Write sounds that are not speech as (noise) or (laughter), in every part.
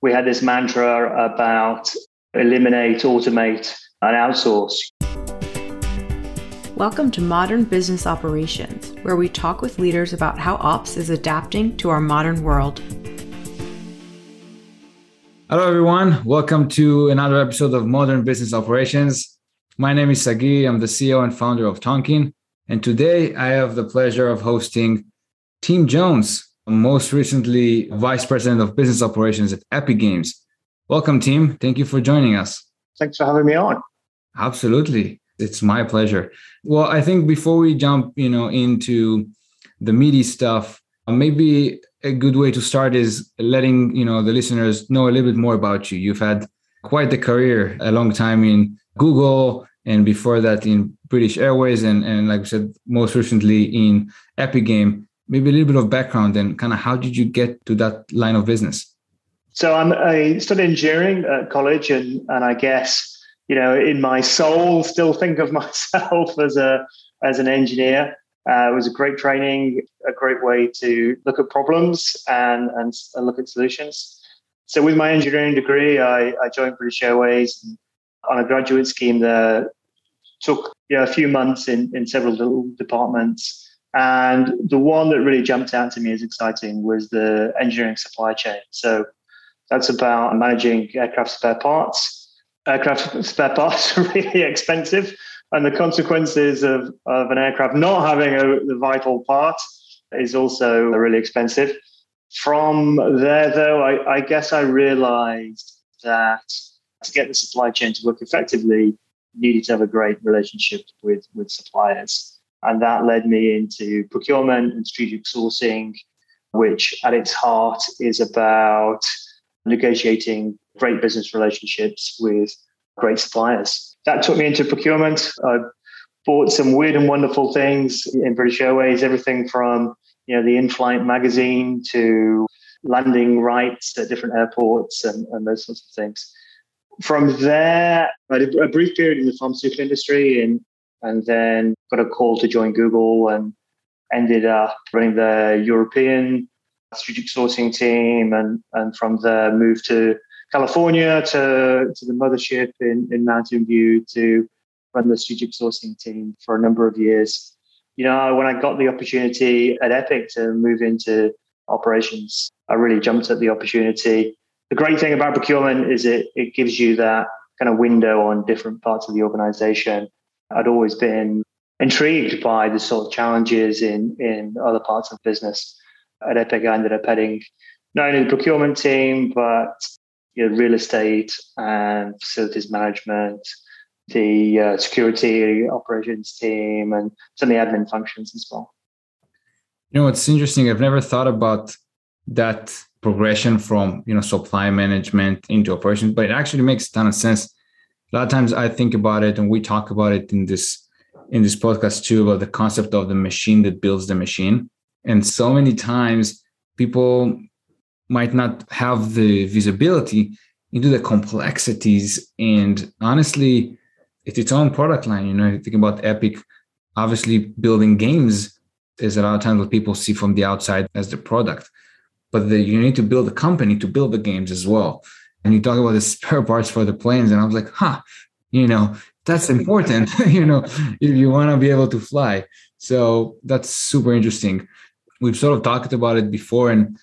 we had this mantra about eliminate, automate, and outsource. Welcome to Modern Business Operations, where we talk with leaders about how ops is adapting to our modern world. Hello, everyone. Welcome to another episode of Modern Business Operations. My name is Sagi. I'm the CEO and founder of Tonkean. And today I have the pleasure of hosting Tim Jones, most recently Vice President of Business Operations at Epic Games. Welcome, Tim. Thank you for joining us. Thanks for having me on. Absolutely. It's my pleasure. Well, I think before we jump, you know, into the meaty stuff, maybe a good way to start is letting, you know, the listeners know a little bit more about you. You've had quite the career, a long time in Google, and before that in British Airways, and, and like I said, most recently in Epic Game. Maybe a little bit of background and kind of how did you get to that line of business? So I'm, I studied engineering at college, and and I guess you know, in my soul, still think of (laughs) myself as a as an engineer. Uh, it was a great training, a great way to look at problems and and, and look at solutions. So with my engineering degree, I, I joined British Airways on a graduate scheme that took you know, a few months in, in several little departments. And the one that really jumped out to me as exciting was the engineering supply chain. So that's about managing aircraft spare parts aircraft (laughs) spare parts are really expensive, and the consequences of, of an aircraft not having a, the vital part is also really expensive. From there, though, I, I guess I realized that to get the supply chain to work effectively, you needed to have a great relationship with, with suppliers. And that led me into procurement and strategic sourcing, which at its heart is about negotiating great business relationships with great suppliers. That took me into procurement. I bought some weird and wonderful things in British Airways, everything from you know the in-flight magazine to landing rights at different airports and, and those sorts of things. From there, I a brief period in the pharmaceutical industry and and then got a call to join Google and ended up running the European strategic sourcing team and and from there moved to California to, to the mothership in, in Mountain View to run the strategic sourcing team for a number of years. You know, when I got the opportunity at Epic to move into operations, I really jumped at the opportunity. The great thing about procurement is it, it gives you that kind of window on different parts of the organization. I'd always been intrigued by the sort of challenges in, in other parts of business. At Epic, I ended up heading not only the procurement team, but you know, real estate and facilities management, the uh, security operations team, and some of the admin functions as well. You know, it's interesting. I've never thought about that progression from you know supply management into operations, but it actually makes a ton of sense. A lot of times I think about it, and we talk about it in this in this podcast too about the concept of the machine that builds the machine. And so many times people might not have the visibility into the complexities and honestly it's its own product line you know you think about epic obviously building games is a lot of times what people see from the outside as the product but the, you need to build a company to build the games as well and you talk about the spare parts for the planes and i was like huh you know that's important (laughs) you know if you want to be able to fly. So that's super interesting. We've sort of talked about it before and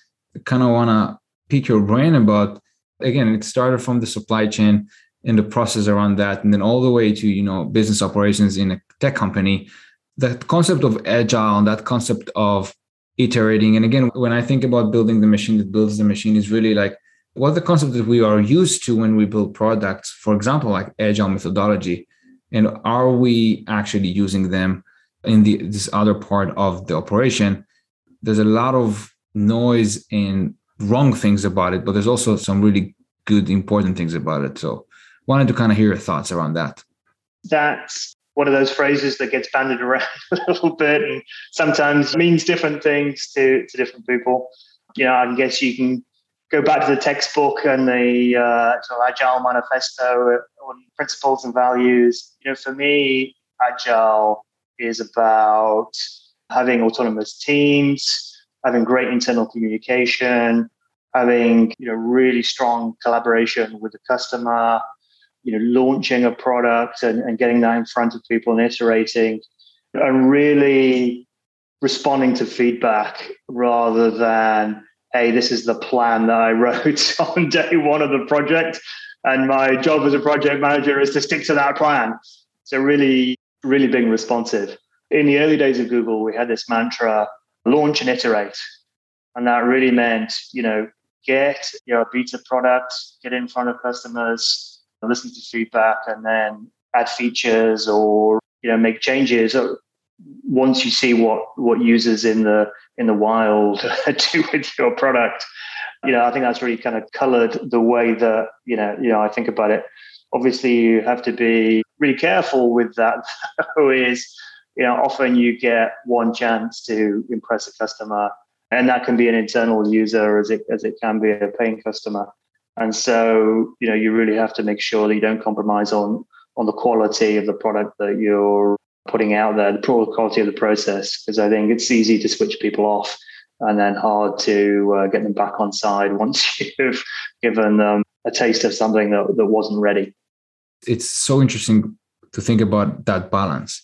kind of want to pick your brain about again it started from the supply chain and the process around that and then all the way to you know business operations in a tech company. That concept of agile and that concept of iterating and again when i think about building the machine that builds the machine is really like what the concept that we are used to when we build products for example like agile methodology and are we actually using them in the this other part of the operation there's a lot of noise and wrong things about it, but there's also some really good, important things about it. So, wanted to kind of hear your thoughts around that. That's one of those phrases that gets bandied around (laughs) a little bit and sometimes means different things to, to different people. You know, I guess you can go back to the textbook and the uh, agile manifesto on principles and values. You know, for me, agile is about having autonomous teams, having great internal communication, having you know really strong collaboration with the customer, you know, launching a product and, and getting that in front of people and iterating, and really responding to feedback rather than hey, this is the plan that I wrote (laughs) on day one of the project. And my job as a project manager is to stick to that plan. So, really, really being responsive. In the early days of Google, we had this mantra launch and iterate. And that really meant, you know, get your beta product, get in front of customers, listen to feedback, and then add features or, you know, make changes once you see what what users in the in the wild (laughs) do with your product you know i think that's really kind of colored the way that you know you know i think about it. Obviously you have to be really careful with that (laughs) though is you know often you get one chance to impress a customer and that can be an internal user as it as it can be a paying customer. And so you know you really have to make sure that you don't compromise on on the quality of the product that you're putting out there, the poor quality of the process, because I think it's easy to switch people off and then hard to uh, get them back on side (laughs) once you've given them a taste of something that, that wasn't ready. It's so interesting to think about that balance.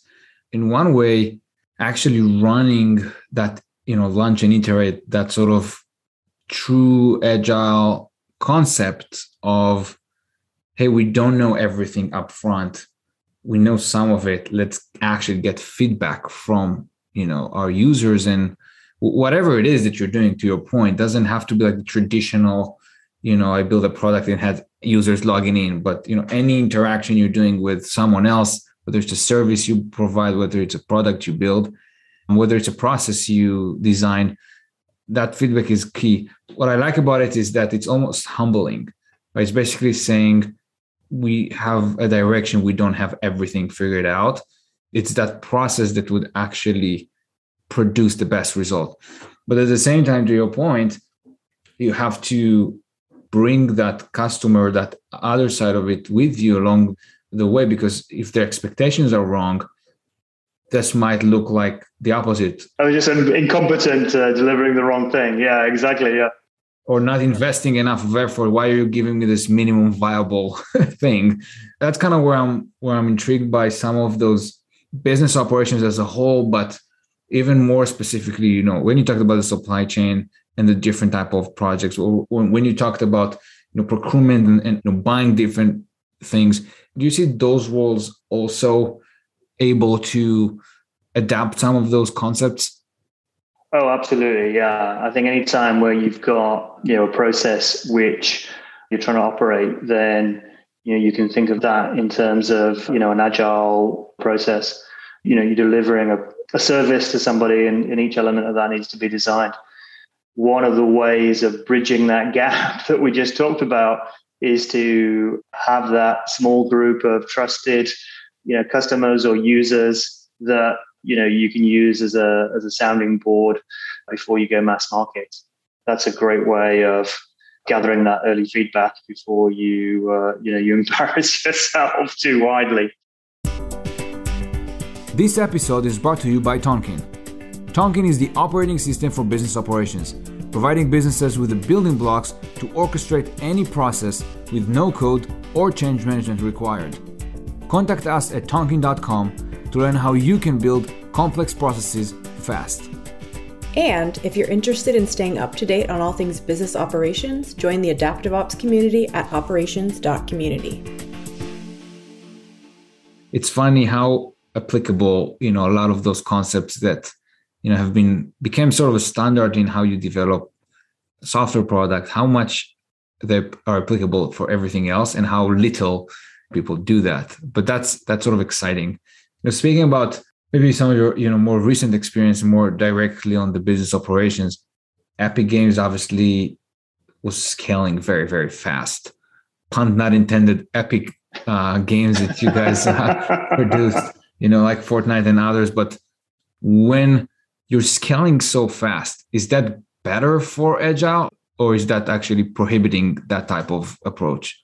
In one way, actually running that, you know, launch and iterate, that sort of true agile concept of, hey, we don't know everything up front we know some of it. Let's actually get feedback from you know our users. And whatever it is that you're doing to your point doesn't have to be like the traditional you know i build a product and had users logging in. But you know any interaction you're doing with someone else whether it's a service you provide whether it's a product you build and whether it's a process you design that feedback is key. What i like about it is that it's almost humbling right? it's basically saying we have a direction we don't have everything figured out. It's that process that would actually produce the best result. But at the same time to your point you have to bring that customer that other side of it with you along the way because if their expectations are wrong this might look like the opposite. I was just incompetent uh, delivering the wrong thing. Yeah exactly yeah or not investing enough of effort why are you giving me this minimum viable (laughs) thing? That's kind of where i'm where i'm intrigued by some of those business operations as a whole but even more specifically you know when you talked about the supply chain and the different type of projects or when you talked about you know procurement and, and you know, buying different things do you see those roles also able to adapt some of those concepts Oh, absolutely. Yeah. I think any time where you've got, you know, a process which you're trying to operate, then, you know, you can think of that in terms of, you know, an agile process. You know, you're delivering a, a service to somebody and, and each element of that needs to be designed. One of the ways of bridging that gap (laughs) that we just talked about is to have that small group of trusted, you know, customers or users that you know you can use as a as a sounding board before you go mass market. That's a great way of gathering that early feedback before you uh, you know you (laughs) embarrass yourself too widely. This episode is brought to you by Tonkean. Tonkean is the operating system for business operations, providing businesses with the building blocks to orchestrate any process with no code or change management required. Contact us at tonkean.com to learn how you can build complex processes fast. And if you're interested in staying up to date on all things business operations, join the Adaptive Ops community at operations.community. It's funny how applicable, you know, a lot of those concepts that, you know, have been became sort of a standard in how you develop software product, how much they are applicable for everything else and how little people do that. But that's that's sort of exciting. Now, speaking about maybe some of your you know more recent experience, more directly on the business operations, Epic Games obviously was scaling very very fast. Pun not intended. Epic uh, games that you guys uh, (laughs) produced, you know, like Fortnite and others. But when you're scaling so fast, is that better for Agile, or is that actually prohibiting that type of approach?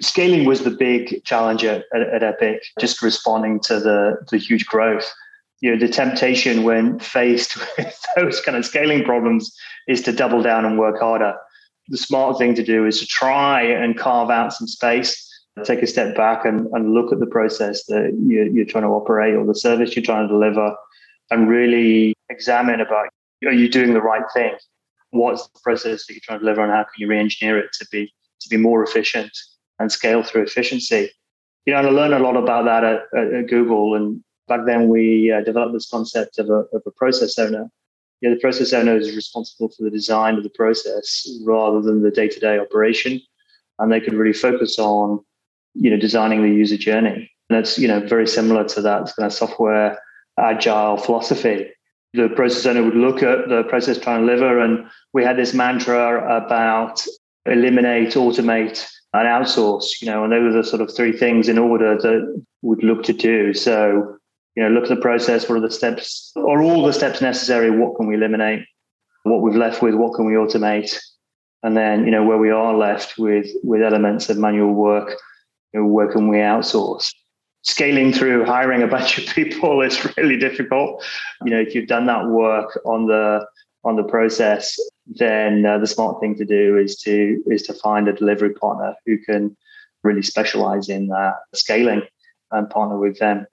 Scaling was the big challenge at, at, Epic, just responding to the, the huge growth. You know, the temptation when faced (laughs) with those kind of scaling problems is to double down and work harder. the smart thing to do is to try and carve out some space, take a step back and, and look at the process that you're, you're trying to operate or the service you're trying to deliver and really examine about are you doing the right thing? What's the process that you're trying to deliver and how can you re-engineer it to be to be more efficient and scale through efficiency? You know, and I learned a lot about that at, at, Google. And back then we uh, developed this concept of a, of a process owner. You know, the process owner is responsible for the design of the process rather than the day-to-day operation. And they could really focus on, you know, designing the user journey. And it's, you know, very similar to that kind of software agile philosophy. The process owner would look at the process trying to deliver, and we had this mantra about eliminate, automate, and outsource. You know, and those are sort of three things in order that we'd look to do. So, you know, look at the process. What are the steps? Are all the steps necessary? What can we eliminate? What we've left with? What can we automate? And then, you know, where we are left with with elements of manual work, you know, where can we outsource? scaling through hiring a bunch of people is (laughs) really difficult. You know, if you've done that work on the on the process, then uh, the smart thing to do is to is to find a delivery partner who can really specialize in that scaling and partner with them.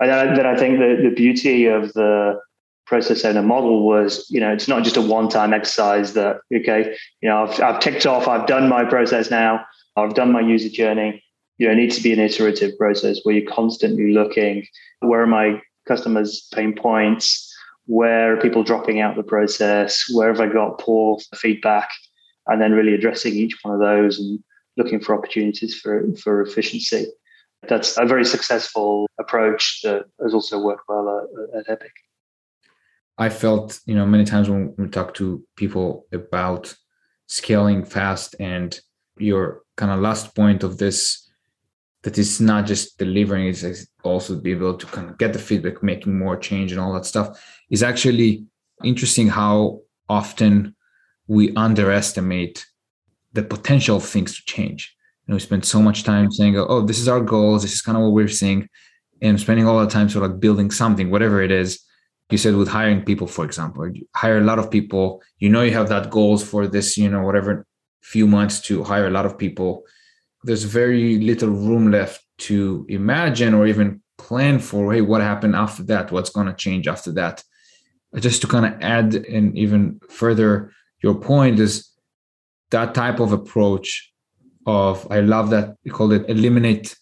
And then I think the, the beauty of the process owner model was, you know, it's not just a one-time exercise that, okay, you know, I've, I've ticked off, I've done my process now, I've done my user journey you know, it needs to be an iterative process where you're constantly looking where are my customers' pain points, where are people dropping out the process, where have I got poor feedback, and then really addressing each one of those and looking for opportunities for, for efficiency. That's a very successful approach that has also worked well at, at Epic. I felt, you know, many times when we talk to people about scaling fast and your kind of last point of this that it's not just delivering it's also be able to kind of get the feedback making more change and all that stuff is actually interesting how often we underestimate the potential of things to change. Know we spend so much time saying oh this is our goals this is kind of what we're seeing and spending all the time sort of like building something whatever it is. You said with hiring people for example you hire a lot of people you know you have that goals for this you know whatever few months to hire a lot of people there's very little room left to imagine or even plan for hey what happened after that? What's going to change after that? Uh, just to kind of add and even further your point is that type of approach of i love that you call it eliminate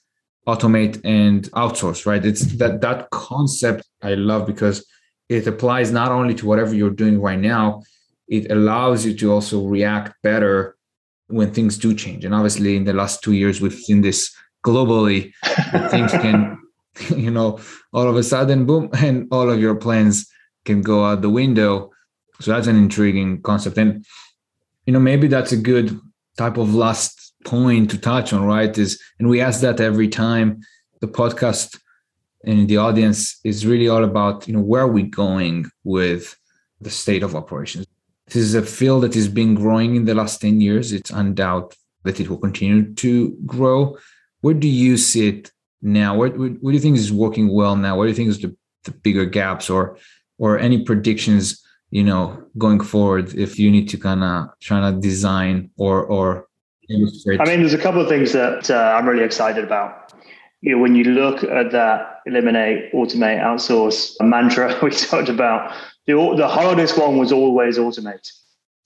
automate and outsource right? It's mm-hmm. that that concept i love because it applies not only to whatever you're doing right now it allows you to also react better when things do change. And obviously, in the last two years, we've seen this globally. things can, (laughs) you know, all of a sudden, boom, (laughs) and all of your plans can go out the window. So that's an intriguing concept. And, you know, maybe that's a good type of last point to touch on, right? Is and we ask that every time the podcast and the audience is really all about, you know, where are we going with the state of operations? This is a field that has been growing in the last 10 years. It's undoubted that it will continue to grow. Where do you see it now? What, what, what do you think is working well now? What do you think is the, the bigger gaps or or any predictions, you know, going forward if you need to kind of try to design or or illustrate? I mean, there's a couple of things that uh, I'm really excited about. You know, when you look at that eliminate, automate, outsource mantra (laughs) we talked about, the, the hardest one was always automate.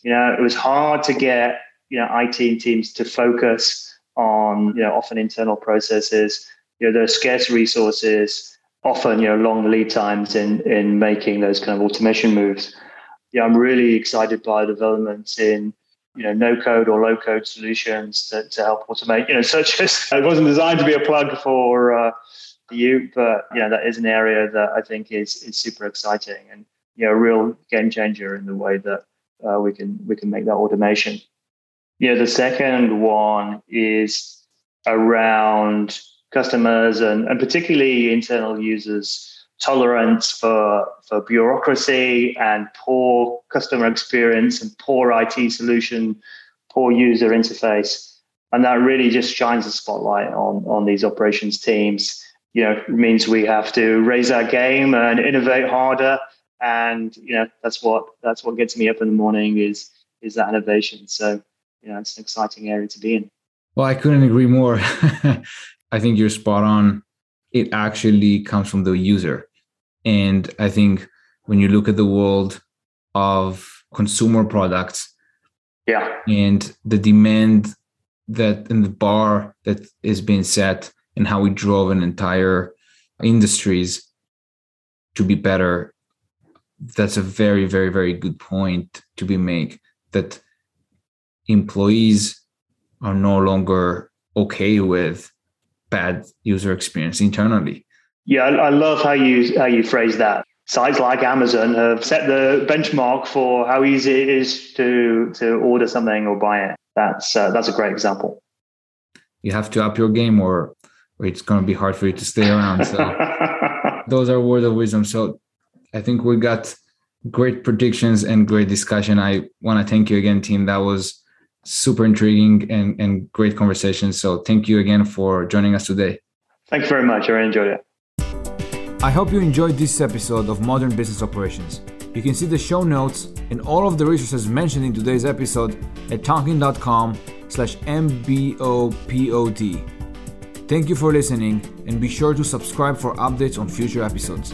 You know, it was hard to get, you know, IT teams to focus on, you know, often internal processes. You know, there are scarce resources, often, you know, long lead times in, in making those kind of automation moves. Yeah, I'm really excited by developments in, you know, no code or low code solutions that to help automate, you know, such as (laughs) it wasn't designed to be a plug for uh, you, but you know, that is an area that I think is is super exciting. And you know, a real game changer in the way that uh, we can we can make that automation. You know, the second one is around customers and, and particularly internal users tolerance for for bureaucracy and poor customer experience and poor IT solution, poor user interface. And that really just shines a spotlight on, on these operations teams. You know, means we have to raise our game and innovate harder and you know that's what that's what gets me up in the morning is is that innovation so you know, it's an exciting area to be in. Well, I couldn't agree more. (laughs) I think you're spot on. It actually comes from the user. And I think when you look at the world of consumer products, yeah, and the demand that in the bar that is being set and how we drove an entire industries to be better that's a very very very good point to be made that employees are no longer okay with bad user experience internally. Yeah i, love how you how you phrase that. Sites like amazon have set the benchmark for how easy it is to to order something or buy it. That's uh, that's a great example. You have to up your game or, or it's going to be hard for you to stay around so (laughs) those are words of wisdom. So i think we got great predictions and great discussion. I want to thank you again Tim that was super intriguing and, and great conversation. So thank you again for joining us today. Thanks very much. I really enjoyed it. I hope you enjoyed this episode of modern business operations. You can see the show notes and all of the resources mentioned in today's episode at tonkean.com slash mbopod. Thank you for listening and be sure to subscribe for updates on future episodes.